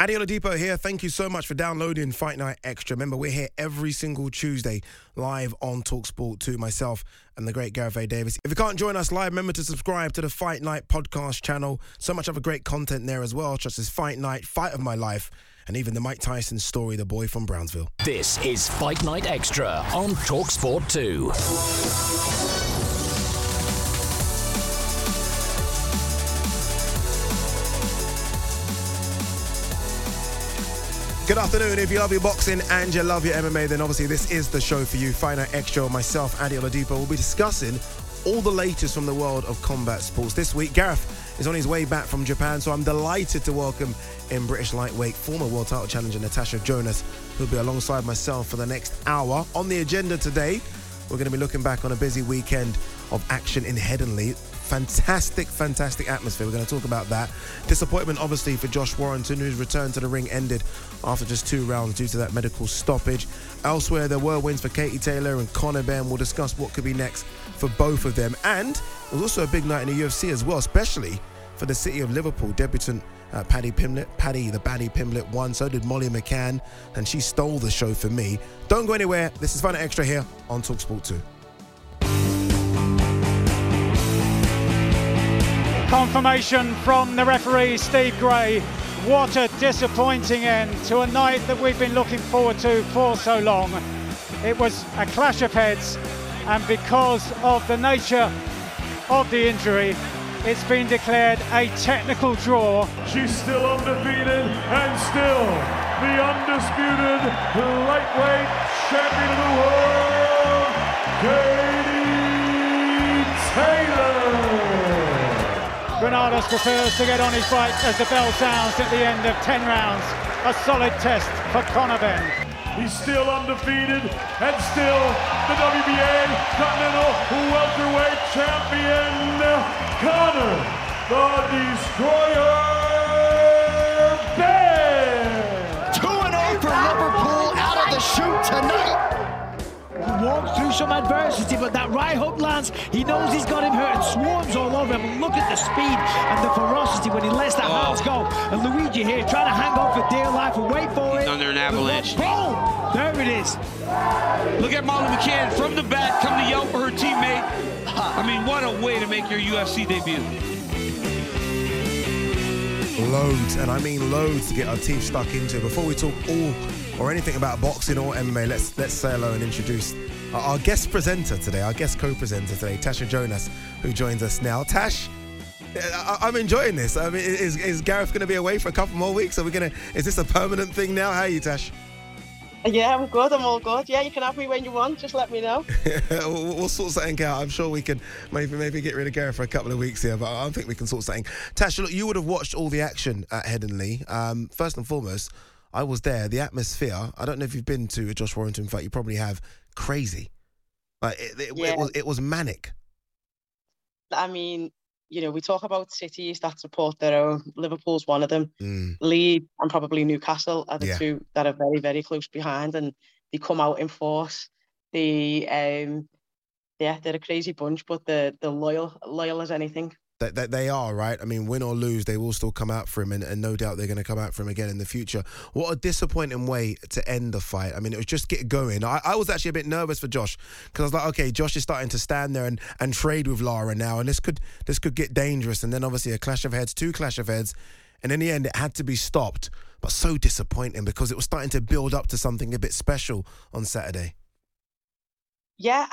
Adi Oladipo here. Thank you so much for downloading Fight Night Extra. Remember, we're here every single Tuesday live on Talksport 2, myself and the great Gareth A. Davis. If you can't join us live, remember to subscribe to the Fight Night podcast channel. So much other great content there as well, such as Fight Night, Fight of My Life, and even the Mike Tyson story, The Boy from Brownsville. This is Fight Night Extra on Talksport 2. Good afternoon. If you love your boxing and you love your MMA, then obviously this is the show for you. Night Extra, myself, Adi Oladipo, will be discussing all the latest from the world of combat sports. This week, Gareth is on his way back from Japan, so I'm delighted to welcome in British lightweight former world title challenger Natasha Jonas, who'll be alongside myself for the next hour. On the agenda today, we're going to be looking back on a busy weekend of action in Headingley fantastic, fantastic atmosphere. We're going to talk about that. Disappointment, obviously, for Josh Warrington, whose return to the ring ended after just two rounds due to that medical stoppage. Elsewhere, there were wins for Katie Taylor and Conor Benn. We'll discuss what could be next for both of them. And it was also a big night in the UFC as well, especially for the city of Liverpool. Debutant uh, Paddy Pimblett, Paddy the Baddy Pimblett won. So did Molly McCann, and she stole the show for me. Don't go anywhere. This is Fun Extra here on Talksport 2. Confirmation from the referee, Steve Gray. What a disappointing end to a night that we've been looking forward to for so long. It was a clash of heads, and because of the nature of the injury, it's been declared a technical draw. She's still undefeated and still the undisputed lightweight champion of the world, Katie Taylor. Granados prefers to get on his bike as the bell sounds at the end of 10 rounds. A solid test for Conor Benn. He's still undefeated and still the WBA Continental Welterweight Champion, Conor the Destroyer Benn. 2 0 for Liverpool out of the chute tonight walked through some adversity, but that right hook lands. He knows he's got him hurt and swarms all over him. Look at the speed and the ferocity when he lets that oh. hands go. And Luigi here trying to hang on for dear life and wait for he's it. under an avalanche. Boom! There it is. Look at Molly McCann from the back, come to yell for her teammate. I mean, what a way to make your UFC debut. Loads, and I mean loads to get our teeth stuck into. Before we talk all or anything about boxing or MMA, let's let's say hello and introduce our guest presenter today, our guest co-presenter today, Tasha Jonas, who joins us now. Tash, I, am enjoying this. I mean, is, is Gareth going to be away for a couple more weeks? Are we going to? Is this a permanent thing now? How are you, Tash? Yeah, I'm good. I'm all good. Yeah, you can have me when you want. Just let me know. we'll, we'll, sort something out. I'm sure we can maybe maybe get rid of Gareth for a couple of weeks here, but I think we can sort something. Tasha, look, you would have watched all the action at Headingley. Um, first and foremost, I was there. The atmosphere. I don't know if you've been to a Josh Warrington fight. You probably have crazy. Like it, it, yeah. it, was it was manic. I mean, you know, we talk about cities that support their own. Liverpool's one of them. Mm. Leeds and probably Newcastle are the yeah. two that are very, very close behind, and they come out in force. The um, yeah, they're a crazy bunch, but they're, they're loyal, loyal as anything. That, that they are right. I mean, win or lose, they will still come out for him, and, and no doubt they're going to come out for him again in the future. What a disappointing way to end the fight. I mean, it was just get going. I, I was actually a bit nervous for Josh because I was like, okay, Josh is starting to stand there and, and trade with Lara now, and this could this could get dangerous. And then obviously a clash of heads, two clash of heads, and in the end, it had to be stopped. But so disappointing because it was starting to build up to something a bit special on Saturday. Yeah,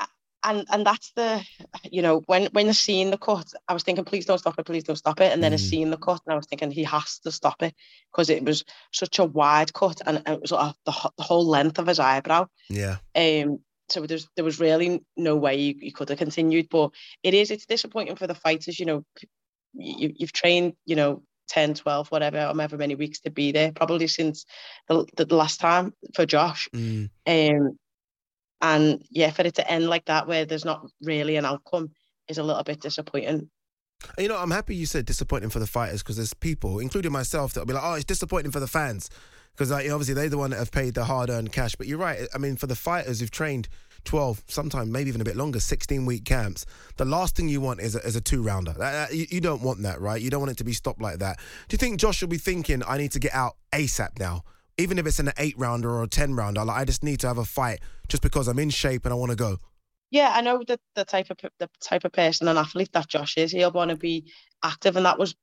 and and that's the you know when when I seen the cut, I was thinking, please don't stop it, please don't stop it. And then mm. I seen the cut, and I was thinking he has to stop it because it was such a wide cut, and it was uh, the the whole length of his eyebrow. Yeah. Um. So there was, there was really no way you, you could have continued, but it is it's disappointing for the fighters. You know, you you've trained you know 10, 12, whatever, however many weeks to be there, probably since the, the last time for Josh. Mm. Um, and yeah, for it to end like that, where there's not really an outcome, is a little bit disappointing. You know, I'm happy you said disappointing for the fighters because there's people, including myself, that'll be like, "Oh, it's disappointing for the fans," because like, obviously they're the one that have paid the hard-earned cash. But you're right. I mean, for the fighters who've trained 12, sometimes maybe even a bit longer, 16 week camps. The last thing you want is a, is a two rounder. You, you, don't want that, right? You don't want it to be stopped like that. Do you think Josh will be thinking, I need to get out ASAP now? Even if it's an eight rounder or a 10 rounder, like I just need to have a fight just because I'm in shape and I want to go. Yeah, I know the, the type of the type of person and athlete that Josh is. He'll want to be active, and that was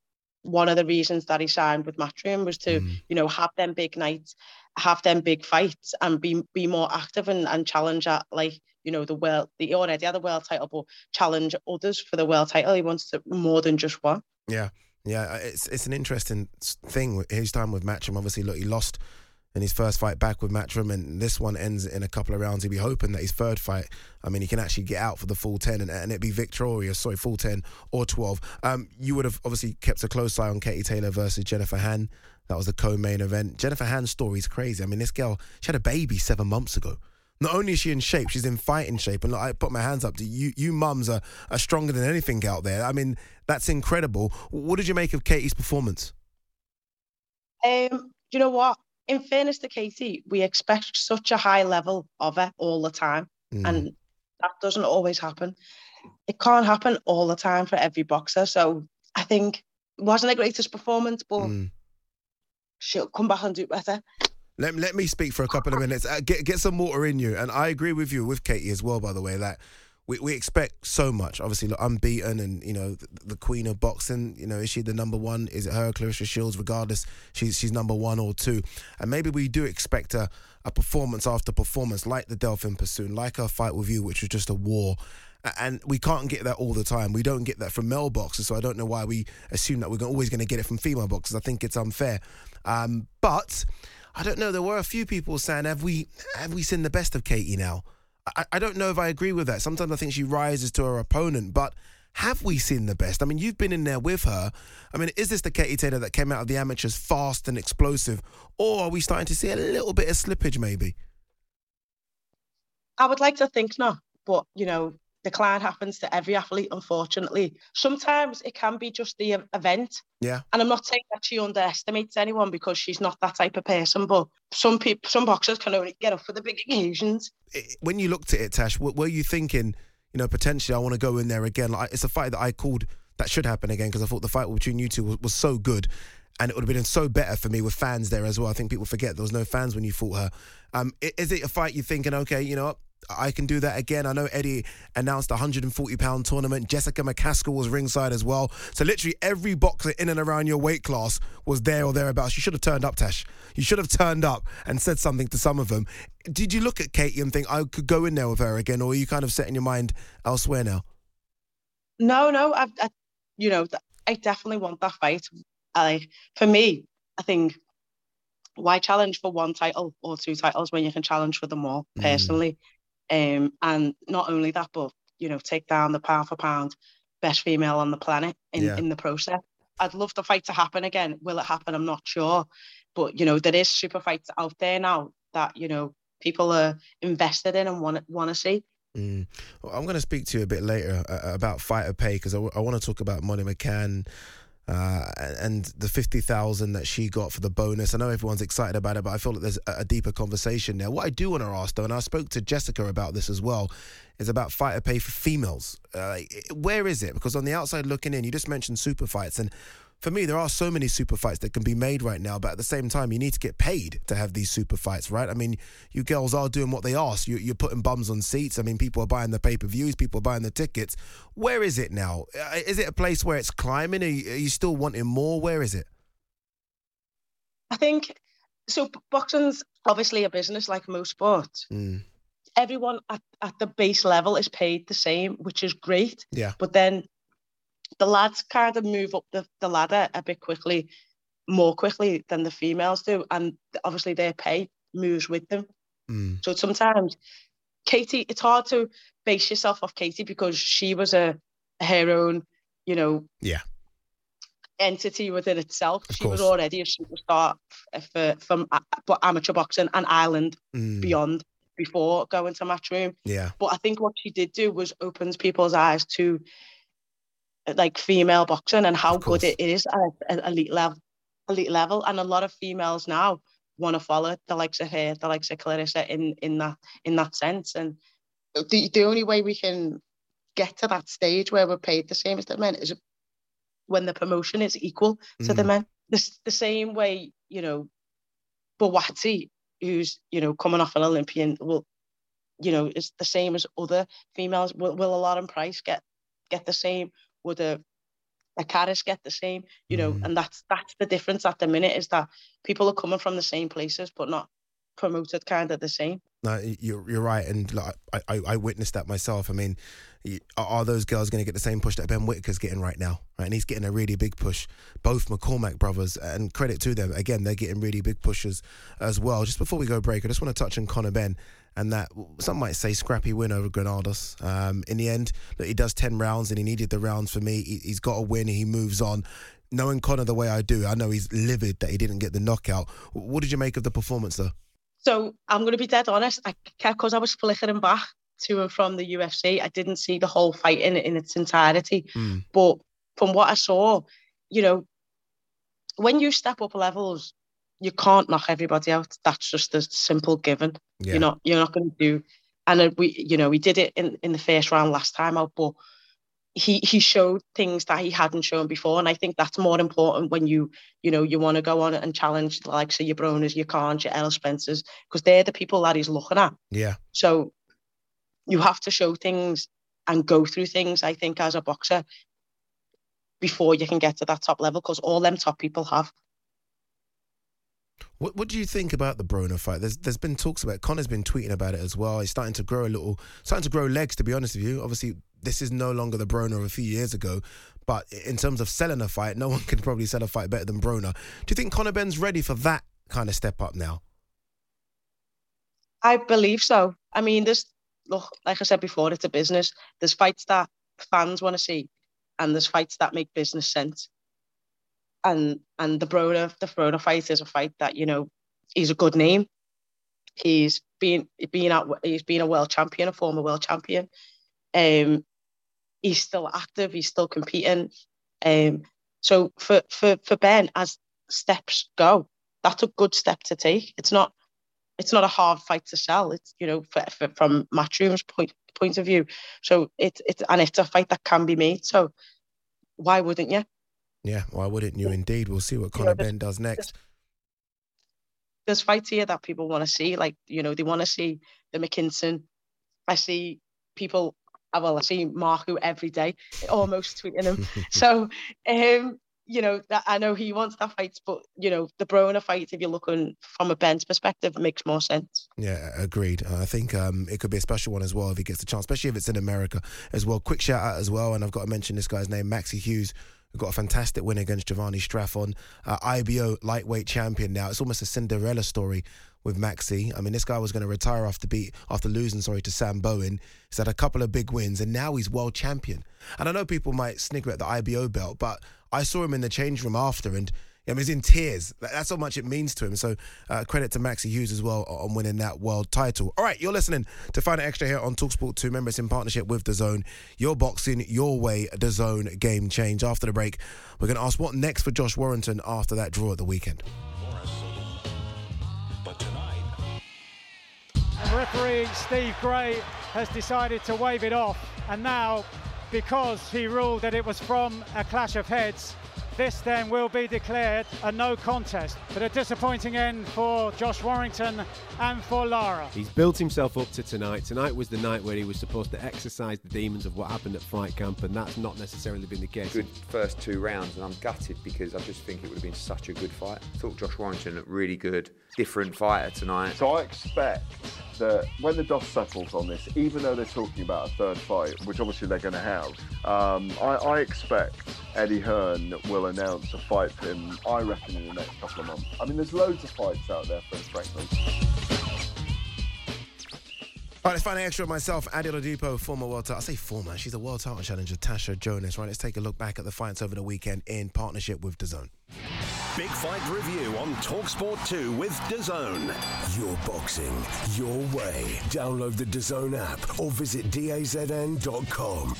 one of the reasons that he signed with Matchroom was to, mm. you know, have them big nights, have them big fights, and be be more active and, and challenge at like you know the world. The already had the world title, but challenge others for the world title. He wants to more than just one. Yeah, yeah, it's it's an interesting thing. His time with Matchroom, obviously, look, he lost in his first fight back with Matchroom, and this one ends in a couple of rounds. He'd be hoping that his third fight, I mean, he can actually get out for the full 10 and, and it be victorious, sorry, full 10 or 12. Um, you would have obviously kept a close eye on Katie Taylor versus Jennifer Han. That was the co main event. Jennifer Han's story is crazy. I mean, this girl, she had a baby seven months ago. Not only is she in shape, she's in fighting shape. And look, I put my hands up to you. You mums are, are stronger than anything out there. I mean, that's incredible. What did you make of Katie's performance? Um, you know what? In fairness to Katie, we expect such a high level of it all the time, mm. and that doesn't always happen. It can't happen all the time for every boxer. So I think it wasn't the greatest performance, but mm. she'll come back and do better. Let, let me speak for a couple of minutes. Uh, get get some water in you, and I agree with you with Katie as well. By the way, that we, we expect so much. Obviously, look, unbeaten and you know the, the, queen of boxing. You know, is she the number one? Is it her, Claressa Shields? Regardless, she's she's number one or two. And maybe we do expect a, a performance after performance, like the Delfine Persoon, like her fight with you, which was just a war. And we can't get that all the time. We don't get that from male boxers, so I don't know why we assume that we're always going to get it from female boxers. I think it's unfair. Um, but I don't know. There were a few people saying, "Have we have we seen the best of Katie now?" I, I don't know if I agree with that. Sometimes I think she rises to her opponent, but have we seen the best? I mean, you've been in there with her. I mean, is this the Katie Taylor that came out of the amateurs fast and explosive, or are we starting to see a little bit of slippage maybe? I would like to think not, but you know, decline happens to every athlete, unfortunately. Sometimes it can be just the event. Yeah. And I'm not saying that she underestimates anyone because she's not that type of person, but some people, some boxers can only get up for the big occasions. When you looked at it, Tash, were you thinking, you know, potentially I want to go in there again? Like it's a fight that I called that should happen again because I thought the fight between you two was, was so good and it would have been so better for me with fans there as well. I think people forget there was no fans when you fought her. Um, is it a fight you're thinking, okay, you know what, I can do that again. I know Eddie announced a 140 pound tournament. Jessica McCaskill was ringside as well. So literally every boxer in and around your weight class was there or thereabouts. You should have turned up, Tash. You should have turned up and said something to some of them. Did you look at Katie and think I could go in there with her again, or are you kind of setting your mind elsewhere now? No, no. I, I you know, I definitely want that fight. I, for me, I think why challenge for one title or two titles when you can challenge for them all? Mm. Personally, mm. Um, and not only that, but you know, take down the pound for pound best female on the planet in, yeah. in the process. I'd love the fight to happen again. Will it happen? I'm not sure. But you know, there is super fights out there now that, you know, people are invested in and want want to see. Mm. Well, I'm going to speak to you a bit later uh, about fighter pay because I, w- I want to talk about Molly McCann, Uh, and the 50,000 that she got for the bonus. I know everyone's excited about it, but I feel like there's a, deeper conversation there. What I do want to ask, though, and I spoke to Jessica about this as well, is about fighter pay for females. Uh, where is it? Because on the outside looking in, you just mentioned super fights, and for me, there are so many super fights that can be made right now, but at the same time, you need to get paid to have these super fights, right? I mean, you girls are doing what they ask. You, are putting bums on seats. I mean, people are buying the pay per views, people are buying the tickets. Where is it now? Uh, is it a place where it's climbing? Are you, are you still wanting more? Where is it? I think so. Boxing's obviously a business like most sports. Mm. Everyone at, at the base level is paid the same, which is great. Yeah. But then the lads kind of move up the, the ladder a bit quickly, more quickly than the females do. And obviously their pay moves with them. Mm. So sometimes Katie, it's hard to base yourself off Katie because she was a, her own, you know, yeah, entity within itself. Of she course. was already a superstar for from but amateur boxing and Ireland Mm. beyond before going to Matchroom. Yeah. But I think what she did do was opens people's eyes to like female boxing and how good it is at an elite level. Elite level, and a lot of females now want to follow the likes of her, the likes of Claressa in in that in that sense. And the the only way we can get to that stage where we're paid the same as the men is when the promotion is equal to the Mm. men. The, the same way, you know, Bawati, who's, you know, coming off an Olympian, will, you know, is the same as other females. Will, will a lot in price get get the same? Would a a Caris get the same? You know, Mm. and that's that's the difference at the minute is that people are coming from the same places but not promoted kind of the same. No, you're you're right, and like, I, I witnessed that myself. I mean, are are those girls going to get the same push that Ben Whitaker's getting right now? Right, and he's getting a really big push. Both McCormack brothers, and credit to them. Again, they're getting really big pushes as well. Just before we go break, I just want to touch on Conor Benn and that some might say scrappy win over Granados. Um, in the end, look, he does ten rounds, and he needed the rounds for me. He, he's got a win. He moves on. Knowing Conor the way I do, I know he's livid that he didn't get the knockout. What did you make of the performance, though? So I'm going to be dead honest. I because I was flickering back to and from the UFC, I didn't see the whole fight in in its entirety. Mm. But from what I saw, you know, when you step up levels, you can't knock everybody out. That's just a simple given. Yeah. You're not you're not going to do. And uh, we, you know, we did it in in the first round last time out, but he he showed things that he hadn't shown before, and I think that's more important when you you know you want to go on and challenge the likes of your Broners, your Khans, your Errol Spencers, because they're the people that he's looking at. Yeah. So you have to show things and go through things, I think, as a boxer before you can get to that top level, because all them top people have. What What do you think about the Broner fight? There's There's been talks about. It. Conor's been tweeting about it as well. He's starting to grow a little, starting to grow legs. To be honest with you, obviously this is no longer the Broner of a few years ago. But in terms of selling a fight, no one can probably sell a fight better than Broner. Do you think Conor Benn's ready for that kind of step up now? I believe so. I mean, there's look, like I said before, it's a business. There's fights that fans want to see, and there's fights that make business sense. And and the Broner the Broder fight is a fight that you know he's a good name. He's been been at he's been a world champion, a former world champion. Um, he's still active. He's still competing. Um, so for for for Benn, as steps go, that's a good step to take. It's not it's not a hard fight to sell. It's you know for, for, from Matchroom's point point of view. So it's it's and it's a fight that can be made. So why wouldn't you? Yeah, why wouldn't you? Indeed, we'll see what You Conor know, Benn does next. There's fights here that people want to see. Like you know they want to see the McKinson. I see people. Uh, Well, I see Marco every day, almost tweeting him. so um, you know that I know he wants that fight, but you know the Broner fight, if you're looking from a Benn's perspective, makes more sense. Yeah, agreed. I think um, it could be a special one as well if he gets the chance, especially if it's in America as well. Quick shout out as well, and I've got to mention this guy's name, Maxi Hughes, who got a fantastic win against Jovanni Straffon, uh, IBO lightweight champion now. It's almost a Cinderella story with Maxi. I mean, this guy was going to retire after beat after losing, sorry, to Sam Bowen. He's had a couple of big wins, and now he's world champion. And I know people might snigger at the IBO belt, but I saw him in the change room after, and I mean, he's in tears. That's how much it means to him. So uh, credit to Maxi Hughes as well on winning that world title. All right, you're listening to Fight Night Extra here on Talksport 2. Members in partnership with DAZN. Your boxing, your way, DAZN game change. After the break, we're going to ask what next for Josh Warrington after that draw at the weekend. And referee Steve Gray has decided to wave it off. And now, because he ruled that it was from a clash of heads, this then will be declared a no contest, but a disappointing end for Josh Warrington and for Lara. He's built himself up to tonight. Tonight was the night where he was supposed to exercise the demons of what happened at fight camp, and that's not necessarily been the case. Good first two rounds, and I'm gutted because I just think it would have been such a good fight. I thought Josh Warrington looked really good, different fighter tonight. So I expect that when the dust settles on this, even though they're talking about a third fight, which obviously they're going to have, um, I, I, expect Eddie Hearn will announce a fight for him, I reckon, in the next couple of months. I mean, there's loads of fights out there for him, frankly. All right, let's find an extra of myself, Adi Oladipo, former world title. I say former, she's a world title challenger, Tasha Jonas. Right, let's take a look back at the fights over the weekend in partnership with DAZN. Big Fight Review on Talksport 2 with DAZN. Your boxing, your way. Download the DAZN app or visit dazn.com.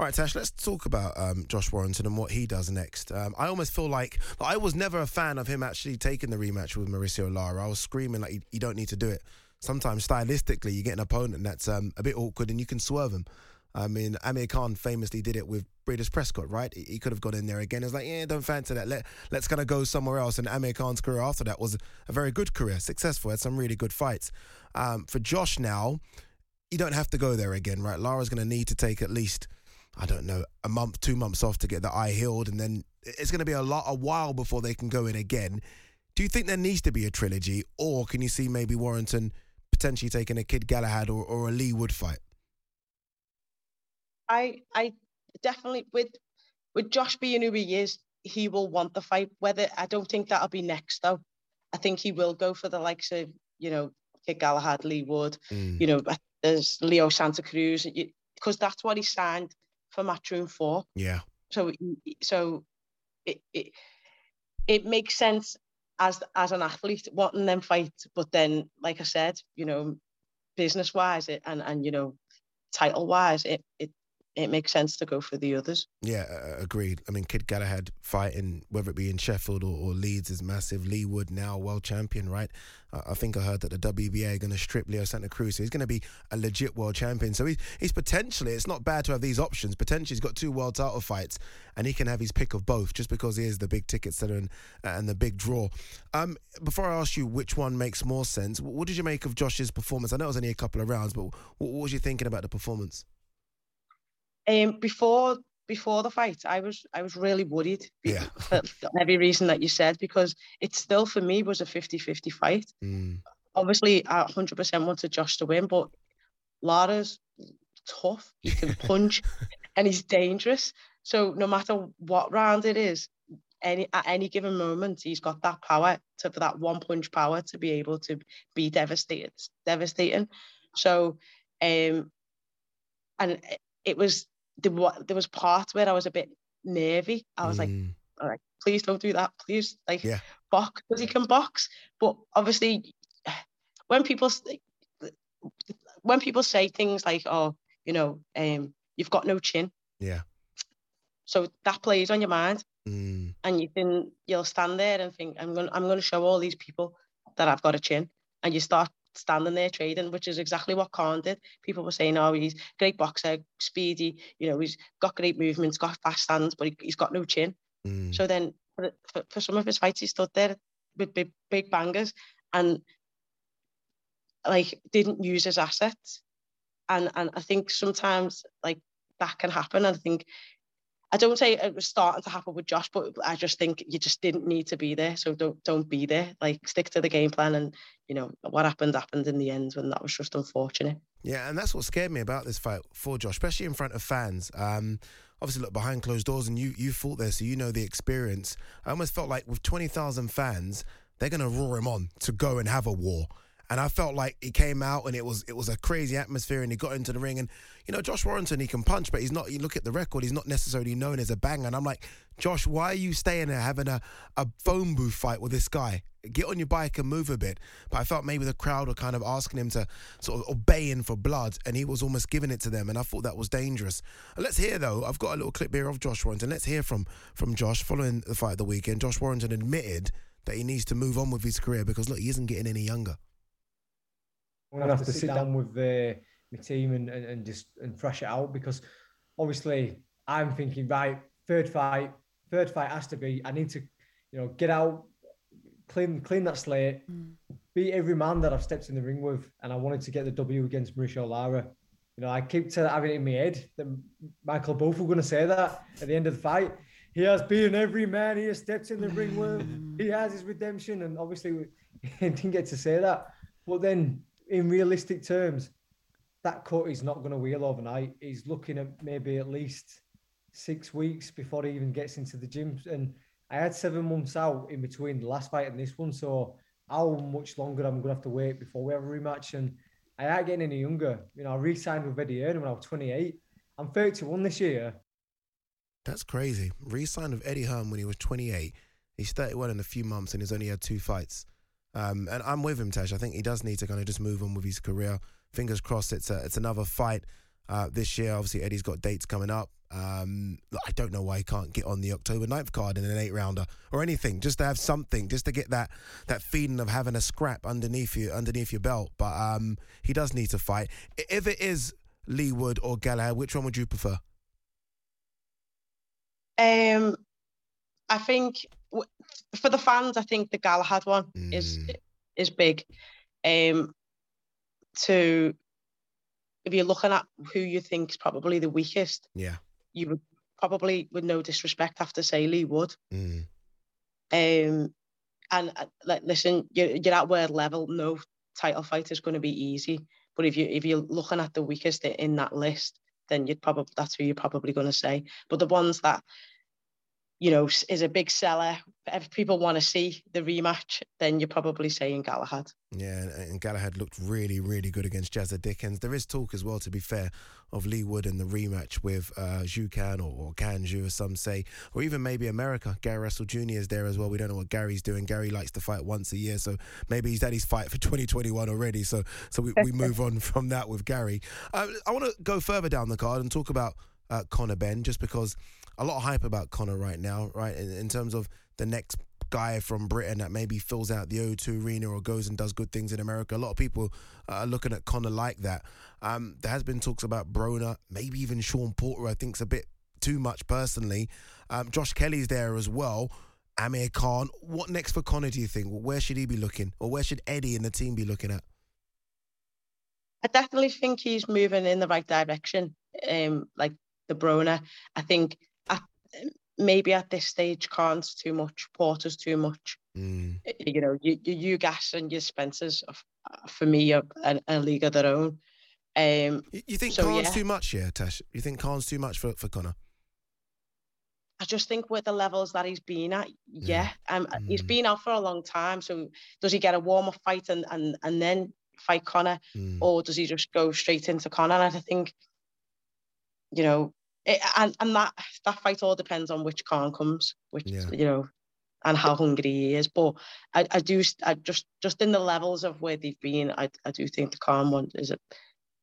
All right, Tash, let's talk about um, Josh Warrington and what he does next. Um, I almost feel like I was never a fan of him actually taking the rematch with Mauricio Lara. I was screaming like, you don't need to do it. Sometimes stylistically, you get an opponent that's um, a bit awkward and you can swerve him. I mean, Amir Khan famously did it with Breidis Prescott, right? He could have gone in there again. It was like, yeah, don't fancy that. Let, let's kind of go somewhere else. And Amir Khan's career after that was a very good career, successful, had some really good fights. Um, for Josh now, you don't have to go there again, right? Lara's going to need to take at least, I don't know, a month, two months off to get the eye healed. And then it's going to be a lot, a while before they can go in again. Do you think there needs to be a trilogy? Or can you see maybe Warrington potentially taking a Kid Galahad or, or a Leigh Wood fight? I I definitely with with Josh being who he is, he will want the fight. Whether I don't think that'll be next though. I think he will go for the likes of you know Kid Galahad, Leigh Wood, mm. you know there's Leo Santa Cruz because that's what he signed for Matchroom for. Yeah. So so it, it it makes sense as as an athlete wanting them fight, but then like I said, you know, business wise it and and you know title wise it it it makes sense to go for the others. Yeah, agreed. I mean, Kid Galahad fighting, whether it be in Sheffield or, or Leeds, is massive. Leigh Wood now world champion, right? I think I heard that the WBA are going to strip Leo Santa Cruz, so he's going to be a legit world champion. So he's, he's potentially, it's not bad to have these options. Potentially, he's got two world title fights, and he can have his pick of both, just because he is the big ticket seller and, and the big draw. Um, before I ask you which one makes more sense, what did you make of Josh's performance? I know it was only a couple of rounds, but what, what was you thinking about the performance? Um, before before the fight, I was I was really worried yeah. for every reason that you said because it still for me was a 50-50 fight. Mm. Obviously, I 100% wanted Josh to win, but Lara's tough. He can punch, and he's dangerous. So no matter what round it is, any at any given moment, he's got that power to for that one punch power to be able to be devastated, devastating. So, um, and it was there, there was parts where I was a bit nervy. I was mm. like, all right, please don't do that. Please, like, yeah. box because he can box. But obviously, when people when people say things like, oh, you know, um, you've got no chin. Yeah. So that plays on your mind, mm. and you can you'll stand there and think, I'm gonna I'm gonna show all these people that I've got a chin, and you start standing there trading, which is exactly what Khan did. People were saying, oh, he's great boxer, speedy, you know, he's got great movements, got fast hands, but he, has got no chin. Mm. So then for, for, for, some of his fights, he stood there with big, big bangers and like didn't use his assets. And and I think sometimes like that can happen. And I think I don't say it was starting to happen with Josh, but I just think you just didn't need to be there. So don't don't be there. Like stick to the game plan, and you know what happened happened in the end, when that was just unfortunate. Yeah, and that's what scared me about this fight for Josh, especially in front of fans. Um, obviously, look behind closed doors, and you you fought there, so you know the experience. I almost felt like with twenty thousand fans, they're gonna roar him on to go and have a war. And I felt like he came out and it was it was a crazy atmosphere and he got into the ring and you know Josh Warrington he can punch but he's not you look at the record he's not necessarily known as a banger. And I'm like Josh why are you staying there having a, a phone booth fight with this guy? Get on your bike and move a bit. But I felt maybe the crowd were kind of asking him to sort of obeying for blood and he was almost giving it to them. And I thought that was dangerous. Let's hear though I've got a little clip here of Josh Warrington. Let's hear from from Josh following the fight of the weekend. Josh Warrington admitted that he needs to move on with his career because look he isn't getting any younger I'm gonna have to sit down with the my team and, and, and just and thrash it out because obviously I'm thinking right third fight third fight has to be I need to you know get out clean clean that slate mm. beat every man that I've stepped in the ring with and I wanted to get the W against Mauricio Lara. You know I keep to having it in my head that Michael Booth were going to say that at the end of the fight. He has beaten every man he has stepped in the ring with. Mm. He has his redemption and obviously he didn't get to say that. But then in realistic terms, that cut is not going to wheel overnight. He's looking at maybe at least six weeks before he even gets into the gym. And I had seven months out in between the last fight and this one. So how much longer I'm going to have to wait before we have a rematch? And I ain't getting any younger. You know, I re-signed with Eddie Hearn when I was 28. I'm 31 this year. That's crazy. Re-signed with Eddie Hearn when he was 28. He's 31 in a few months and he's only had two fights. Um, and I'm with him, Tash. I think he does need to kind of just move on with his career. Fingers crossed, it's a, it's another fight uh, this year. Obviously, Eddie's got dates coming up. Um, I don't know why he can't get on the October 9th card in an eight rounder or anything, just to have something, just to get that that feeling of having a scrap underneath you, underneath your belt. But um, he does need to fight. If it is Leigh Wood or Galahad, which one would you prefer? Um, I think w- for the fans, I think the Galahad one is is big. Um, to if you're looking at who you think is probably the weakest, Yeah. you would probably, with no disrespect, have to say Leigh Wood. Mm. Um, and uh, like, listen, you're, you're at world level. No title fight is going to be easy. But if you if you're looking at the weakest in that list, then you'd probably that's who you're probably going to say. But the ones that you know is a big seller, if people want to see the rematch, then you're probably saying Galahad. Yeah, and, Galahad looked really, really good against Jazza Dickens. There is talk as well, to be fair, of Leigh Wood and the rematch with uh, Zhu Can or, or Zhu, as some say, or even maybe America. Gary Russell Jr. is there as well. We don't know what Gary's doing. Gary likes to fight once a year, so maybe he's had his fight for 2021 already. So, so we, we move on from that with Gary. Uh, I want to go further down the card and talk about uh, Conor Benn, just because a lot of hype about Conor right now, right, in, in terms of the next guy from Britain that maybe fills out the O2 arena or goes and does good things in America. A lot of people uh, are looking at Conor like that. Um, there has been talks about Broner, maybe even Sean Porter. I think's a bit too much personally. Um, Josh Kelly's there as well. Amir Khan. What next for Conor? Do you think? Where should he be looking, or where should Eddie and the team be looking at? I definitely think he's moving in the right direction. Um, like the Broner, I think maybe at this stage, Khan's too much, Porter's too much. Mm. You know, you, you, you gas and your Spencers, are for me, are a, a league of their own. Um, You think so, Khan's yeah. too much, yeah, Tash? You think Khan's too much for, for Conor? I just think with the levels that he's been at, yeah, um, he's been out for a long time. So does he get a warm up fight and and and then fight Conor, or does he just go straight into Conor? And I think, you know, it, and and that that fight all depends on which Khan comes, which you know, and how hungry he is. But I I do I just just in the levels of where they've been, I I do think the Khan one is a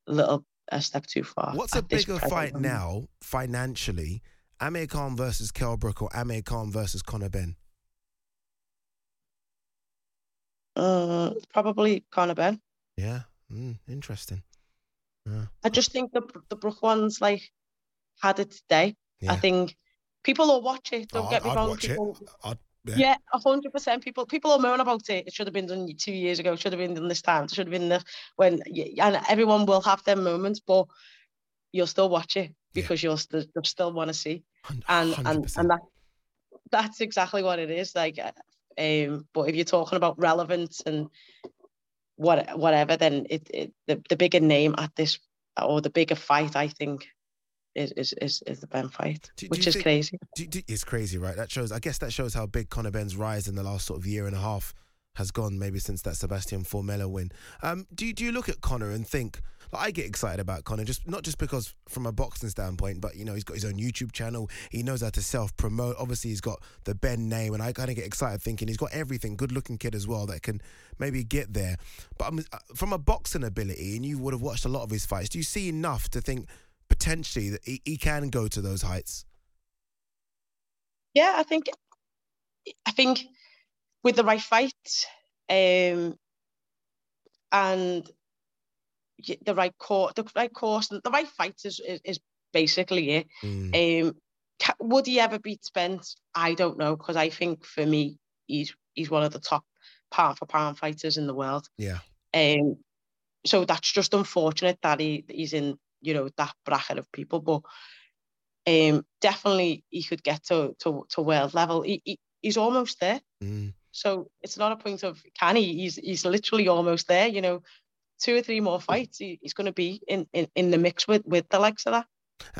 little a step too far. What's a bigger fight moment. now, financially? Amir Khan versus Kell Brook or Amir Khan versus Conor Benn? Uh, probably Conor Benn. Yeah, mm, interesting. Yeah. I just think the the Brook ones like had it today. I think people will watch it. Don't Oh, get me I'd wrong. people- yeah. Yeah, hundred percent. People people will moan about it. It should have been done two years ago. It should have been done this time. It should have been the when and everyone will have their moments, but you'll still watch it because you'll still you'll still want to see. And and and that that's exactly what it is. Like, uh, um, but if you're talking about relevance and what whatever, then it, it the the bigger name at this or the bigger fight, I think, is is is, is the Benn fight, Do- which is think- crazy. do- it's crazy, right? That shows. I guess that shows how big Conor Benn's rise in the last sort of year and a half has gone maybe since that Sebastian Formella win. Um, do you, do you look at Conor and think like, I get excited about Conor just not just because from a boxing standpoint, but you know he's got his own YouTube channel. He knows how to self promote. Obviously, he's got the Benn name, and I kind of get excited thinking he's got everything. Good looking kid as well that can maybe get there. But um, from a boxing ability, and you would have watched a lot of his fights. Do you see enough to think potentially that he, he can go to those heights? Yeah, I think I think with the right fight um, and the right course, the right course, the right fight is is, is basically it. Mm. Um, would he ever beat Spence? I don't know because I think for me he's he's one of the top pound for pound fighters in the world. Yeah. Um. So that's just unfortunate that he he's in you know that bracket of people, but um definitely he could get to to, to world level. He, he he's almost there. Mm. So it's not a point of can he? He's he's literally almost there. You know, two or three more fights, he, he's going to be in, in in the mix with with the likes of that.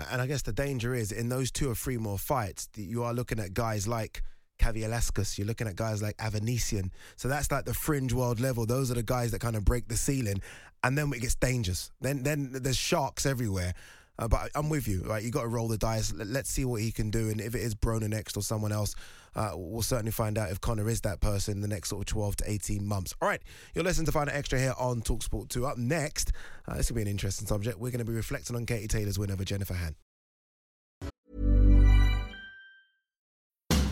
And I guess the danger is in those two or three more fights, you are looking at guys like Kavaliauskas, you're looking at guys like Avanesyan. So that's like the fringe world level. Those are the guys that kind of break the ceiling. And then it gets dangerous. Then then there's sharks everywhere. Uh, but I'm with you, right? You got to roll the dice. Let's see what he can do, and if it is Broner next or someone else, uh, we'll certainly find out if Conor is that person in the next sort of 12 to 18 months. All right, you're listening to Fight Night Extra here on Talksport 2. Up next, uh, this will be an interesting subject. We're going to be reflecting on Katie Taylor's win over Jennifer Han.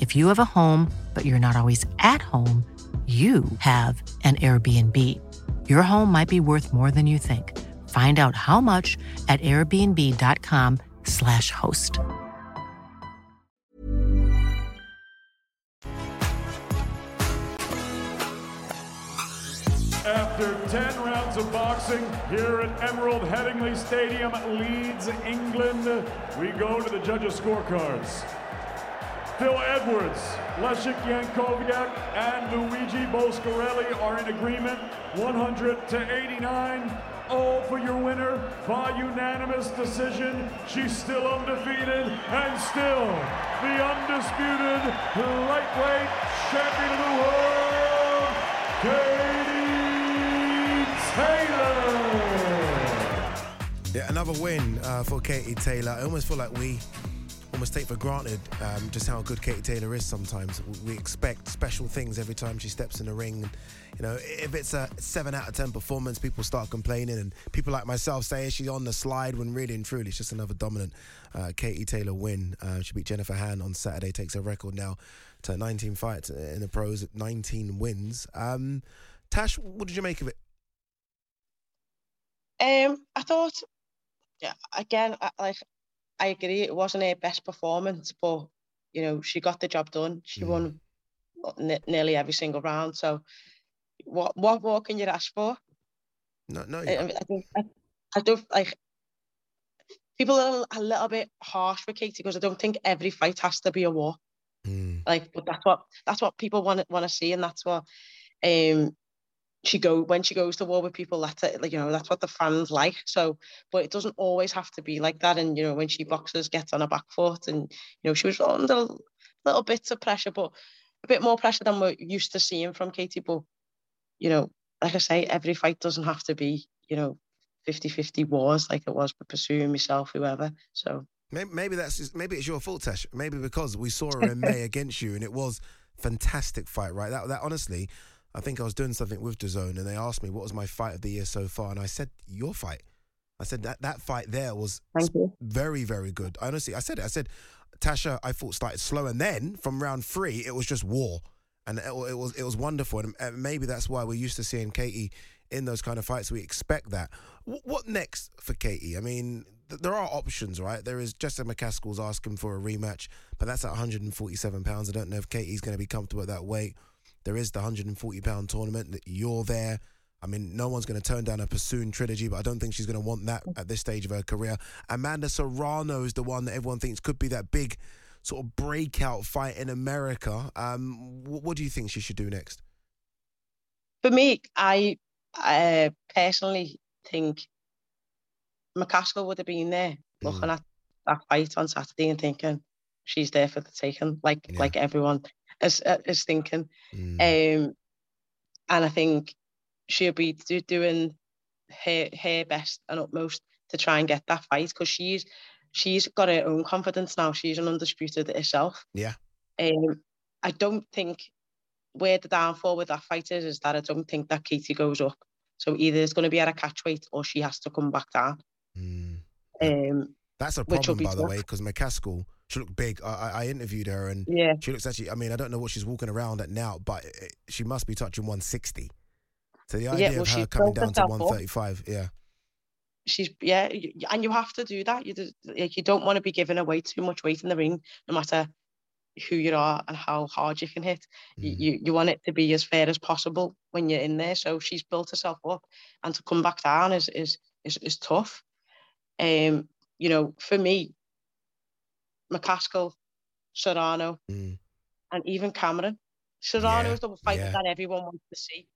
If you have a home, but you're not always at home, you have an Airbnb. Your home might be worth more than you think. Find out how much at airbnb.com/slash host. After 10 rounds of boxing here at Emerald Headingley Stadium, Leeds, England, we go to the judges' scorecards. Phil Edwards, Leszek Jankowiak, and Luigi Boscarelli are in agreement, 100 to 89. All for your winner by unanimous decision. She's still undefeated and still the undisputed lightweight champion of the world, Katie Taylor. Yeah, another win uh, for Katie Taylor. I almost feel like we almost take for granted um, just how good Katie Taylor is sometimes. We expect special things every time she steps in the ring. You know, if it's a 7 out of 10 performance, people start complaining. And people like myself say she's on the slide when really and truly it's just another dominant uh, Katie Taylor win. Uh, she beat Jennifer Han on Saturday, takes her record now to 19 fights in the pros, 19 wins. Um, Tash, what did you make of it? Um, I thought, yeah, again, I, like I agree, it wasn't her best performance, but you know, she got the job done. She mm. won nearly every single round. So what what more can you ask for? No, no. I, I, don't, I, I don't like people are a little bit harsh with Katie because I don't think every fight has to be a war. Mm. Like, but that's what that's what people want want to see, and that's what um she go when she goes to war with people. That's it, like you know that's what the fans like. So, but it doesn't always have to be like that. And you know when she boxes, gets on her back foot, and you know she was under little bits of pressure, but a bit more pressure than we're used to seeing from Katie. But you know, like I say, every fight doesn't have to be you know 50-50 wars like it was with Persoon myself, whoever. So Maybe, maybe that's just, maybe it's your fault, Tash. Maybe because we saw her in May against you, and it was fantastic fight, right? That that honestly, I think I was doing something with DAZN, and they asked me what was my fight of the year so far, and I said your fight. I said that that fight there was very very good. Honestly, I said it. I said Tasha, I thought started slow, and then from round three, it was just war, and it, it was it was wonderful, and, and maybe that's why we're used to seeing Katie in those kind of fights. We expect that. W- what next for Katie? I mean, th- there are options, right? There is Jessica McCaskill's asking for a rematch, but that's at 147 pounds. I don't know if Katie's going to be comfortable at that weight. There is the 140 pound tournament that you're there. I mean, no one's going to turn down a Persoon trilogy, but I don't think she's going to want that at this stage of her career. Amanda Serrano is the one that everyone thinks could be that big sort of breakout fight in America. Um, wh- what do you think she should do next? for me, I uh, personally think McCaskill would have been there looking at that fight on Saturday and thinking she's there for the taking, like like everyone is uh, is thinking. Um, and I think she'll be do, doing her her best and utmost to try and get that fight because she's she's got her own confidence now. She's an undisputed herself. Yeah. Um, I don't think where the downfall with that fight is is that I don't think that Katie goes up. So either it's going to be at a catch weight or she has to come back down. Um, That's a problem, by the way, because McCaskill, she looked big. I, I- interviewed her and Yeah. she looks actually, I mean, I don't know what she's walking around at now, but it, she must be touching 160. So the idea well, of her coming down to herself up. 135, yeah. she's yeah, and you have to do that. You just, like you don't want to be giving away too much weight in the ring, no matter who you are and how hard you can hit. You, you you want it to be as fair as possible when you're in there. So she's built herself up, and to come back down is is is, is tough. Um, you know, for me, McCaskill, Serrano, mm. and even Cameron. Serrano Yeah, is the fighter yeah. that everyone wants to see.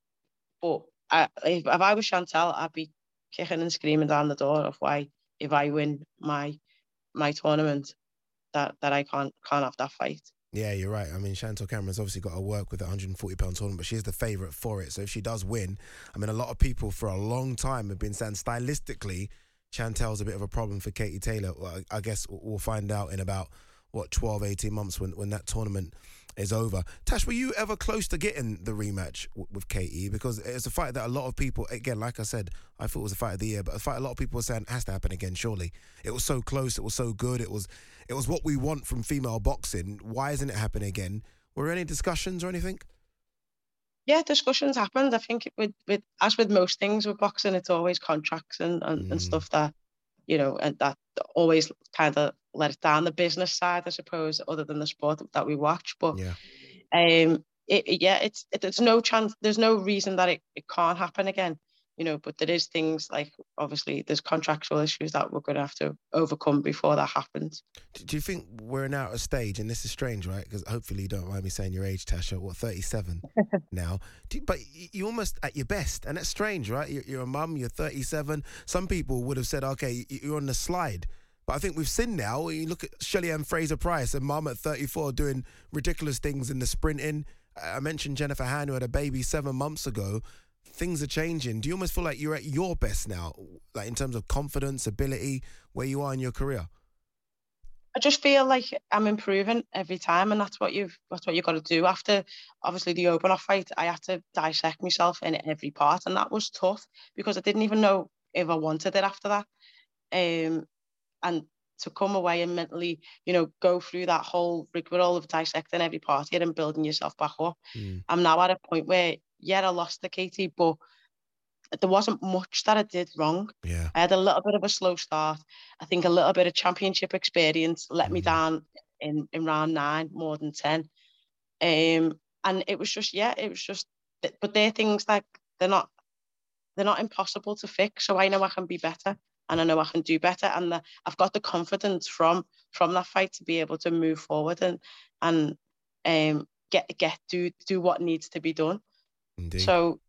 But I, if, if I was Chantelle, I'd be kicking and screaming down the door of why if I win my my tournament that that I can't can't have that fight. Yeah, you're right. I mean, Chantelle Cameron's obviously got to work with the 140 pound tournament, but she's the favourite for it. So if she does win, I mean, a lot of people for a long time have been saying stylistically, Chantelle's a bit of a problem for Katie Taylor. I guess we'll find out in about what 12, 18 months when when that tournament is over. Tash, were you ever close to getting the rematch w- with Katie? Because it's a fight that a lot of people, again, like I said, I thought it was a fight of the year, but a fight a lot of people were saying has to happen again. Surely, it was so close, it was so good, it was, it was what we want from female boxing. Why isn't it happening again? Were there any discussions or anything? Yeah, discussions happened. I think with with as with most things with boxing, it's always contracts and and, and stuff that you know, and that always kind of let it down the business side, I suppose, other than the sport that we watch. But yeah, um, it, yeah, it's it, there's no chance, there's no reason that it, it can't happen again, you know. But there is things like obviously there's contractual issues that we're going to have to overcome before that happens. Do, you think we're now at a stage, and this is strange, right? Because hopefully you don't mind me saying your age, Tasha. What, 37 now? Do you- but you're almost at your best, and that's strange, right? You're, you're a mum, you're 37. Some people would have said, okay, you're on the slide. But I think we've seen now, you look at Shelly Ann Fraser Pryce, a mum at 34 doing ridiculous things in the sprinting. I mentioned Jennifer Han, who had a baby seven months ago. Things are changing. Do you almost feel like you're at your best now, like in terms of confidence, ability, where you are in your career? I just feel like I'm improving every time, and that's what you've that's what you've got to do. After obviously the Obenauf fight, I had to dissect myself in every part, and that was tough because I didn't even know if I wanted it after that. Um, and to come away and mentally, you know, go through that whole rigmarole of dissecting every part here and building yourself back up. I'm now at a point where, yeah, I lost the Katie, but there wasn't much that I did wrong. Yeah. I had a little bit of a slow start. I think a little bit of championship experience let me down in, in round nine more than 10. Um, and it was just, yeah, it was just but they're things like they're not they're not impossible to fix. So I know I can be better and I know I can do better. And the, I've got the confidence from from that fight to be able to move forward and and um get get do do what needs to be done. Indeed. So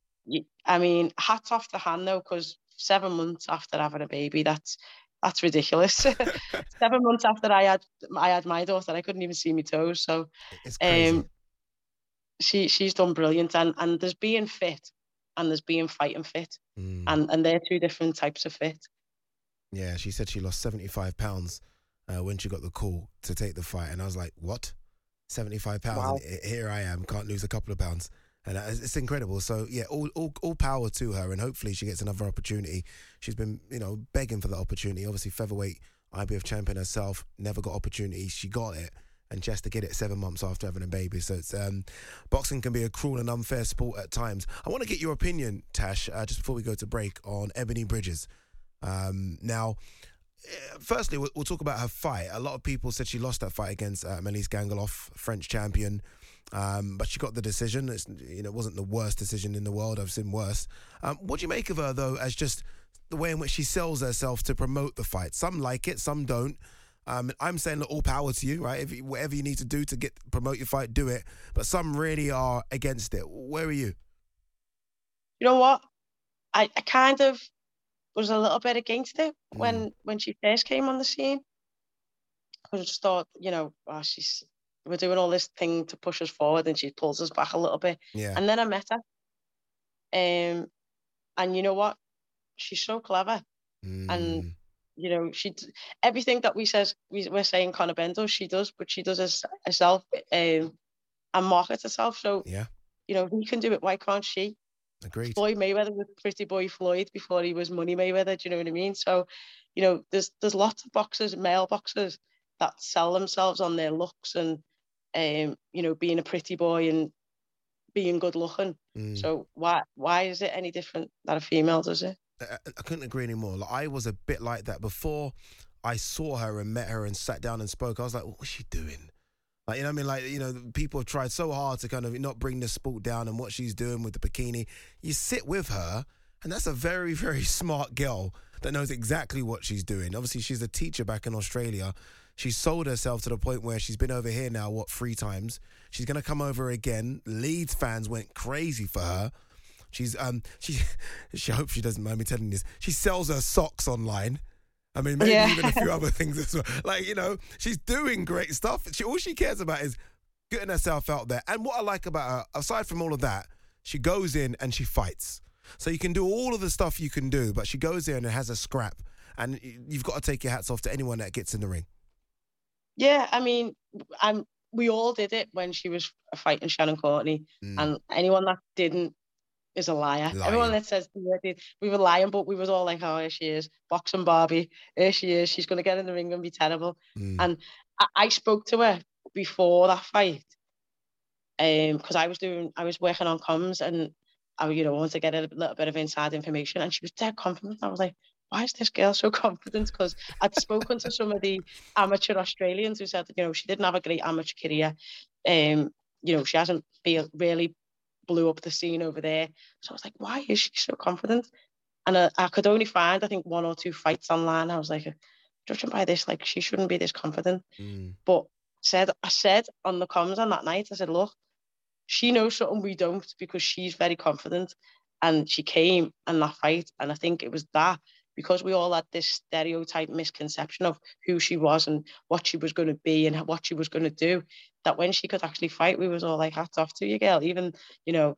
I mean, hats off the hand though, because seven months after having a baby, that's that's ridiculous. seven months after I had I had my daughter, I couldn't even see my toes. So It's crazy. um she she's done brilliant and and there's being fit and there's being fighting fit. Mm. And and they're two different types of fit. Yeah, she said she lost 75 pounds uh, when she got the call to take the fight. And I was like, what? 75 pounds? Wow. Here I am, can't lose a couple of pounds. And uh, it's incredible. So, yeah, all, all, all power to her. And hopefully she gets another opportunity. She's been, you know, begging for that opportunity. Obviously, featherweight IBF champion herself, never got opportunity. She got it. And has to get it seven months after having a baby. So it's um, boxing can be a cruel and unfair sport at times. I want to get your opinion, Tash, uh, just before we go to break, on Ebony Bridges. Um, now, eh, firstly, we'll, we'll talk about her fight. A lot of people said she lost that fight against uh, Melise Gangaloff, French champion, um, but she got the decision. It's, you know, it wasn't the worst decision in the world. I've seen worse. Um, what do you make of her though, as just the way in which she sells herself to promote the fight? Some like it, some don't. Um, I'm saying that all power to you, right? If you, whatever you need to do to get promote your fight, do it. But some really are against it. Where are you? You know what? I, I kind of was a little bit against it Mm. when when she first came on the scene. I just thought, you know, oh, she's we're doing all this thing to push us forward, and she pulls us back a little bit. Yeah. And then I met her, um, and you know what? She's so clever, Mm. and you know she everything that we says we, we're saying Conor Bendo, she does, but she does it herself um, and markets herself. So Yeah, you know he can do it. Why can't she? agreed. Floyd Mayweather was Pretty Boy Floyd before he was Money Mayweather. Do you know what I mean? So, you know, there's there's lots of boxers, male boxers, that sell themselves on their looks and, um, you know, being a pretty boy and being good looking. Mm. So why why is it any different that a female does it? I, I couldn't agree anymore. Like, I was a bit like that before I saw her and met her and sat down and spoke. I was like, what's she doing? Like, you know what I mean? Like, you know, people have tried so hard to kind of not bring the sport down and what she's doing with the bikini. You sit with her, and that's a very, very smart girl that knows exactly what she's doing. Obviously, she's a teacher back in Australia. She sold herself to the point where she's been over here now, what, three times? She's going to come over again. Leeds fans went crazy for her. She's um she she hopes she doesn't mind me telling this. She sells her socks online. I mean, maybe Yeah. even a few other things as well. Like you know, she's doing great stuff. She all she cares about is getting herself out there. And what I like about her, aside from all of that, she goes in and she fights. So you can do all of the stuff you can do, but she goes in and has a scrap. And you've got to take your hats off to anyone that gets in the ring. Yeah, I mean, I'm we all did it when she was fighting Shannon Courtney, and anyone that didn't is a liar. Everyone that says we were lying, but we was all like, "Oh, here she is, boxing Barbie. Here she is. She's gonna get in the ring and be terrible." And I, I spoke to her before that fight, um, because I was doing, I was working on comms, and I, you know, wanted to get a little bit of inside information, and she was dead confident. I was like, why is this girl so confident? Because I'd spoken to some of the amateur Australians who said, you know, she didn't have a great amateur career. Um, you know, she hasn't be, really blew up the scene over there. So I was like, why is she so confident? And uh, I could only find, I think, one or two fights online. I was like, judging by this, like, she shouldn't be this confident. But said, I said on the comms on that night, I said, look, she knows something we don't because she's very confident. And she came in that fight. And I think it was that because we all had this stereotype misconception of who she was and what she was going to be and what she was going to do, that when she could actually fight, we was all like, hats off to you, girl. Even, you know,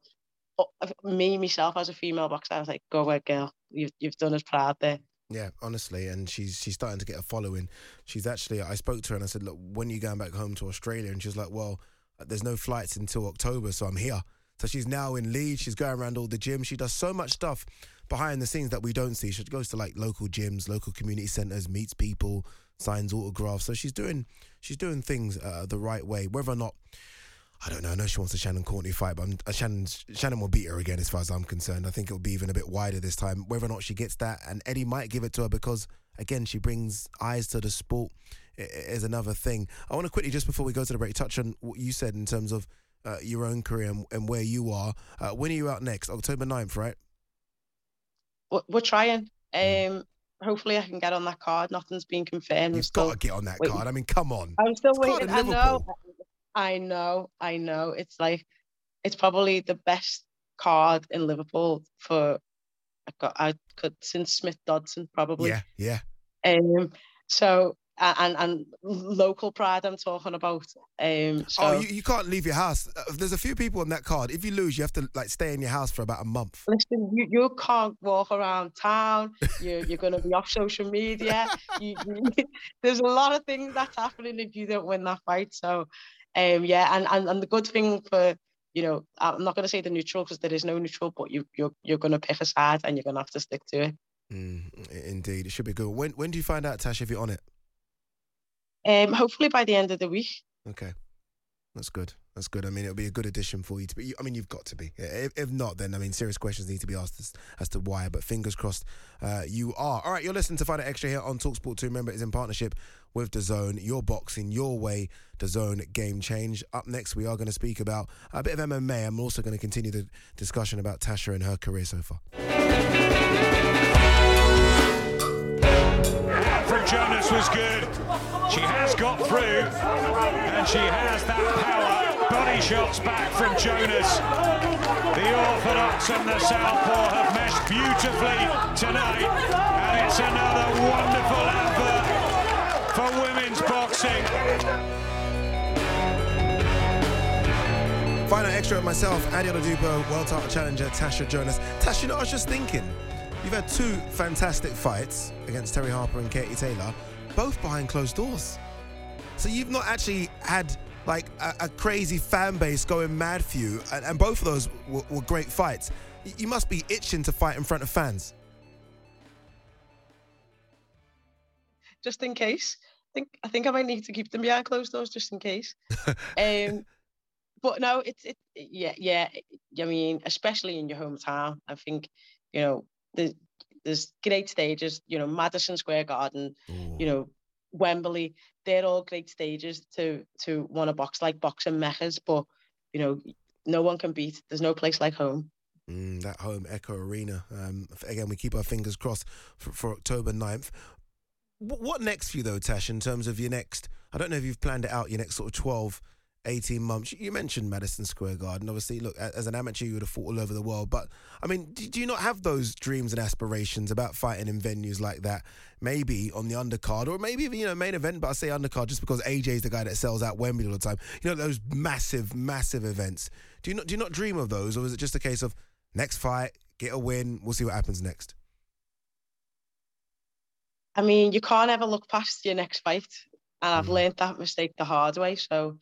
me, myself as a female boxer, I was like, go ahead, girl. You've, you've done us proud there. Yeah, honestly, and she's she's starting to get a following. She's actually, I spoke to her and I said, look, when are you going back home to Australia? And she was like, well, there's no flights until October, so I'm here. So she's now in Leeds. She's going around all the gyms. She does so much stuff behind the scenes that we don't see. She goes to like local gyms, local community centers, meets people, signs autographs. So she's doing she's doing things uh, the right way. Whether or not I don't know. I know she wants a Shannon Courtney fight, but uh, Shannon Shannon will beat her again, as far as I'm concerned. I think it'll be even a bit wider this time. Whether or not she gets that, and Eddie might give it to her because again she brings eyes to the sport is another thing. I want to quickly just before we go to the break touch on what you said in terms of uh, your own career and, and where you are. Uh, when are you out next? October 9th, right? We're, we're trying. Um, hopefully, I can get on that card. Nothing's been confirmed. You've got to get on that waiting. card. I mean, come on. I'm still It's waiting. I know. I know. I know. It's like it's probably the best card in Liverpool for I got I could since Smith Dodson probably. Yeah, yeah. Um. So and and local pride I'm talking about. Um. So oh, you, you can't leave your house. Uh, There's a few people on that card. If you lose, you have to like stay in your house for about a month. Listen, you, you can't walk around town. You're, you're going to be off social media. You, you, there's a lot of things that's happening if you don't win that fight. So, um, yeah, and, and, and the good thing for, you know, I'm not going to say the neutral because there is no neutral, but you, you're, you're going to pick a side and you're going to have to stick to it. Mm, indeed, it should be good. When when do you find out, Tash, if you're on it? Um, hopefully by the end of the week. Okay, that's good. That's good. I mean, it'll be a good addition for you to be. I mean, you've got to be. If, if not, then I mean, serious questions need to be asked as, as to why. But fingers crossed, uh, you are. All right, you're listening to Fight Night Extra here on Talksport 2. Remember, it's in partnership with DAZN. Your boxing, your way, DAZN game change. Up next, we are going to speak about a bit of MMA. I'm also going to continue the discussion about Tasha and her career so far. from Jonas was good. She has got through, and she has that power. Body shots back from Jonas. The Orthodox and the Southpaw have meshed beautifully tonight, and it's another wonderful advert for women's boxing. Final extra myself, Adi Oladipo, world title challenger Tasha Jonas. Tasha, you know, I was just thinking, you've had two fantastic fights against Terri Harper and Katie Taylor, both behind closed doors. So you've not actually had like a, a crazy fan base going mad for you, and, and both of those were, were great fights. You must be itching to fight in front of fans. just in case. I think I think I might need to keep them behind closed doors just in case. um, but no, it's it. Yeah, yeah. I mean, especially in your hometown, I think you know there's there's great stages. You know, Madison Square Garden. You know, Wembley. They're all great stages to to want to box like boxing meccas. But you know, no one can beat. There's no place like home. Mm, that home Echo Arena. Um, again, we keep our fingers crossed for, for October 9th. Wh- What next for you, though, Tash, in terms of your next? I don't know if you've planned it out, your next sort of 12, 18 months. You mentioned Madison Square Garden. Obviously, look, as an amateur, you would have fought all over the world. But, I mean, do, you not have those dreams and aspirations about fighting in venues like that? Maybe on the undercard, or maybe even, you know, main event, but I say undercard just because AJ is the guy that sells out Wembley all the time. You know, those massive, massive events. Do you not, do you not dream of those, or is it just a case of next fight, get a win, we'll see what happens next? I mean, you can't ever look past your next fight, and Mm. I've learned that mistake the hard way. So,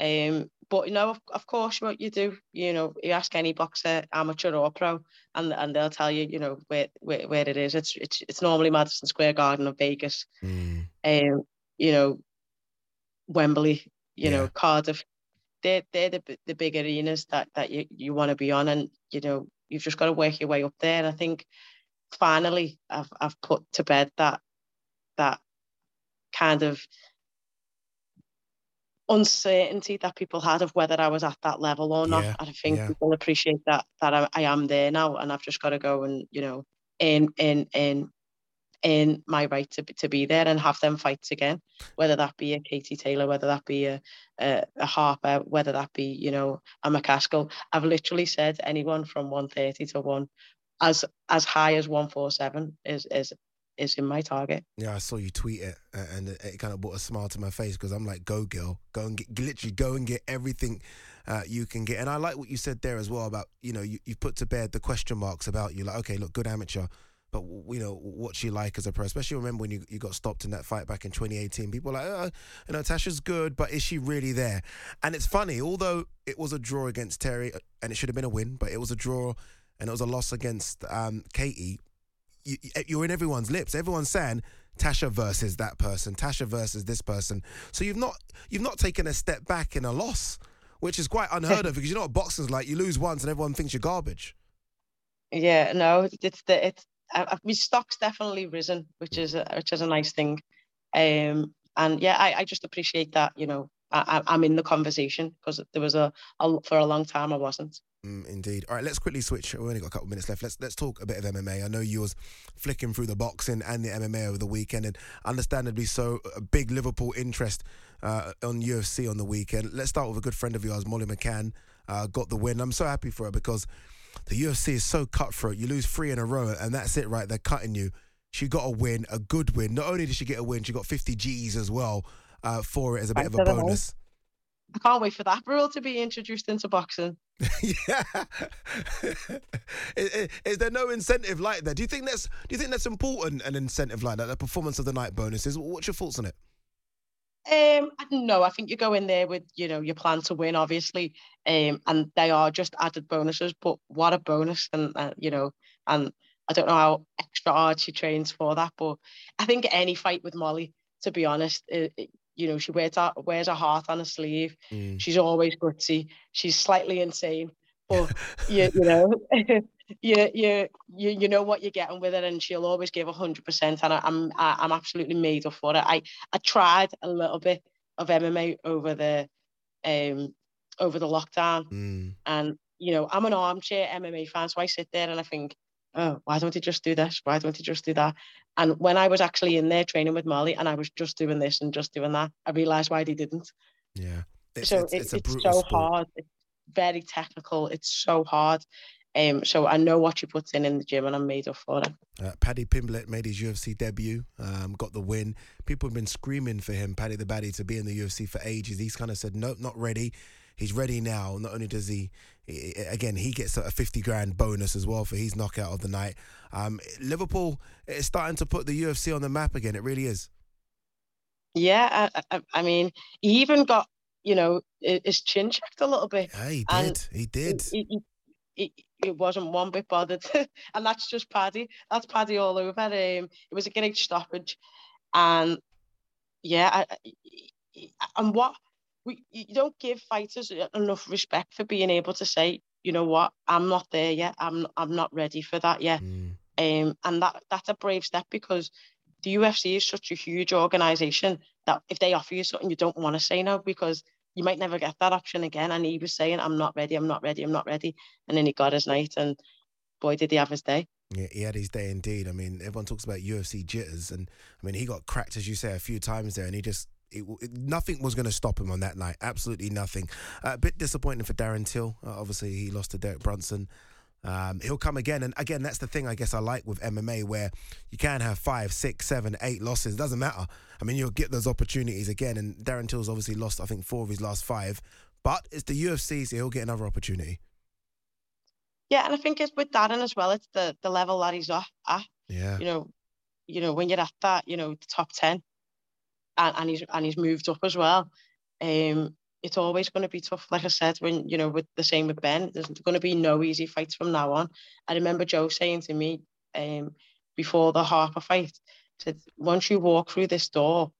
um, but you know, of, of course, what you do, you know, you ask any boxer, amateur or pro, and and they'll tell you, you know, where where, where it is. It's it's it's normally Madison Square Garden or Vegas, Mm. um, you know, Wembley, you know, Cardiff. They're they're the the big arenas that that you you want to be on, and you know, you've just got to work your way up there. And I think finally, I've I've put to bed that that kind of uncertainty that people had of whether I was at that level or not. Yeah, And I think yeah. people appreciate that that I, I am there now, and I've just got to go and you know, in in in in my right to be, to be there and have them fights again, whether that be a Katie Taylor, whether that be a a, a Harper, whether that be you know a McCaskill. I've literally said anyone from 130 to one, as as high as 147 is is is in my target. Yeah, I saw you tweet it, and it, kind of brought a smile to my face because I'm like, "Go, girl, go and get literally go and get everything uh, you can get." And I like what you said there as well about you know you you put to bed the question marks about you. Like, okay, look, good amateur, but you know what she like as a pro? Especially remember when you you got stopped in that fight back in 2018. People like, oh, you know, Tasha's good, but is she really there? And it's funny, although it was a draw against Terri, uh, and it should have been a win, but it was a draw and it was a loss against um, Katie you, you're in everyone's lips. Everyone's saying Tasha versus that person, Tasha versus this person. So you've not you've not taken a step back in a loss, which is quite unheard of because you know what boxing's like. You lose once and everyone thinks you're garbage. Yeah, no, it's the it's I, I, my stock's definitely risen, which is a, which is a nice thing. Um, and yeah, I, I just appreciate that. You know, I, I'm in the conversation because there was a, a for a long time I wasn't. Mm, indeed. All right, let's quickly switch. We've only got a couple of minutes left. Let's let's talk a bit of MMA. I know you was flicking through the boxing and the MMA over the weekend, and understandably so, a big Liverpool interest uh, on UFC on the weekend. Let's start with a good friend of yours, Molly McCann, uh, got the win. I'm so happy for her because the UFC is so cutthroat. You lose three in a row, and that's it, right? They're cutting you. She got a win, a good win. Not only did she get a win, she got 50 G's as well uh, for it as a bit of a bonus. I can't wait for that rule to be introduced into boxing. yeah. is, is, there no incentive like that? Do you think that's do you think that's important an incentive like that? The performance of the night bonuses. What's your thoughts on it? Um, no, I think you go in there with you know your plan to win, obviously, um, and they are just added bonuses. But what a bonus, and uh, you know, and I don't know how extra hard she trains for that, but I think any fight with Molly, to be honest, it, it, you know, she wears her, wears her heart on her sleeve. Mm. She's always gutsy. She's slightly insane, but you, you know, you, you, you, you know what you're getting with her, and she'll always give hundred percent. And I, I'm, I, I'm absolutely made up for it. I, I tried a little bit of MMA over the, um, over the lockdown, mm. and you know, I'm an armchair MMA fan, so I sit there and I think, oh, why don't you just do this? Why don't you just do that? And when I was actually in there training with Molly and I was just doing this and just doing that, I realized why they didn't. Yeah. It's, so it's, it's, it's so sport. hard. It's very technical. It's so hard. Um, so I know what you put in in the gym, and I'm made up for it. Uh, Paddy Pimblett made his UFC debut, um, got the win. People have been screaming for him, Paddy the Baddy, to be in the UFC for ages. He's kind of said, nope, not ready he's ready now. Not only does he, again, he gets a 50 grand bonus as well for his knockout of the night. Um, Liverpool is starting to put the UFC on the map again. It really is. Yeah, I, I, I mean, he even got, you know, his chin checked a little bit. Yeah, he did. He did. He, he, he, it wasn't one bit bothered, and that's just Paddy. That's Paddy all over. Um, it was a great stoppage, and yeah, I, and what we you don't give fighters enough respect for being able to say, you know what, I'm not there yet. I'm I'm not ready for that yet. Mm. Um, and that that's a brave step because the UFC is such a huge organization that if they offer you something, you don't want to say no because you might never get that option again. And he was saying, I'm not ready, I'm not ready, I'm not ready. And then he got his night and boy, did he have his day. Yeah, he had his day indeed. I mean, everyone talks about UFC jitters, and I mean, he got cracked, as you say, a few times there, and he just it, it, nothing was going to stop him on that night. Absolutely nothing. Uh, a bit disappointing for Darren Till. Uh, obviously, he lost to Derek Brunson. Um, he'll come again, and again, that's the thing I guess I like with MMA, where you can have five, six, seven, eight losses. It doesn't matter. I mean, you'll get those opportunities again. And Darren Till's obviously lost, I think, four of his last five. But it's the UFC, so he'll get another opportunity. Yeah, and I think it's with Darren as well. It's the the level that he's at. Yeah. You know, you know when you're at that, you know, the top ten, and, and he's and he's moved up as well. Um, it's always going to be tough. Like I said, when you know, with the same with Ben, there's going to be no easy fights from now on. I remember Joe saying to me, um, before the Harper fight, said once you walk through this door,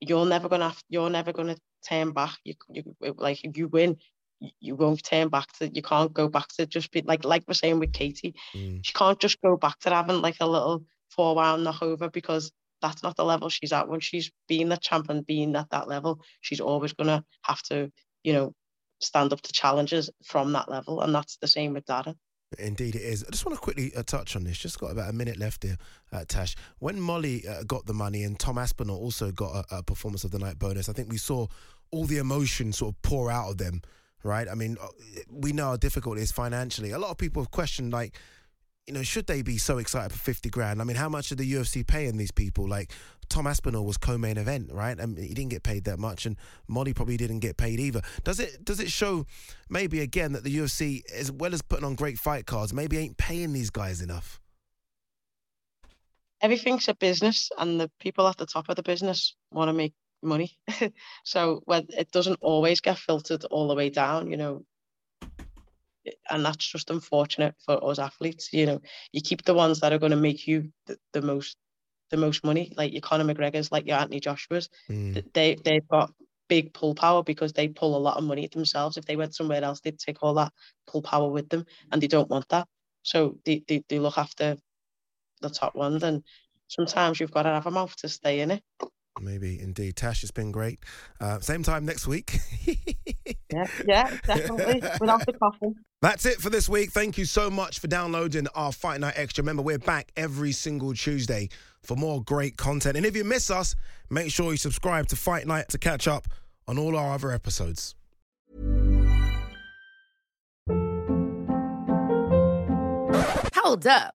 you're never gonna have, you're never gonna turn back. You, you like if you win, you won't turn back to you can't go back to just be like like we're saying with Katie. Mm. She can't just go back to having like a little four round knock over because that's not the level she's at. When she's being the champion, being at that level, she's always gonna have to, you know, stand up to challenges from that level, and that's the same with Darren. Indeed, it is. I just want to quickly uh, touch on this. Just got about a minute left here, uh, Tash. When Molly uh, got the money and Tom Aspinall also got a, a, performance of the night bonus, I think we saw all the emotion sort of pour out of them, right? I mean, uh, we know how difficult it is financially. A lot of people have questioned, like, you know, should they be so excited for 50 grand? I mean, how much did the UFC paying these people? Like, Tom Aspinall was co-main event, right? And he didn't get paid that much, and Molly probably didn't get paid either. Does it does it show maybe again that the UFC, as well as putting on great fight cards, maybe ain't paying these guys enough? Everything's a business, and the people at the top of the business want to make money. so well, it doesn't always get filtered all the way down. You know, and that's just unfortunate for us athletes. You know, you keep the ones that are going to make you the, the most the most money, like your Conor McGregor's, like your Anthony Joshua's. Mm. They they've got big pull power because they pull a lot of money themselves. If they went somewhere else, they'd take all that pull power with them, and they don't want that. So they they, they look after the top ones, and sometimes you've got to have a mouth to stay in it. Maybe indeed. Tash, it's been great. Uh, same time next week. yeah, yeah, definitely. Without the coffee. That's it for this week. Thank you so much for downloading our Fight Night Extra. Remember, we're back every single Tuesday for more great content. And if you miss us, make sure you subscribe to Fight Night to catch up on all our other episodes. Hold up.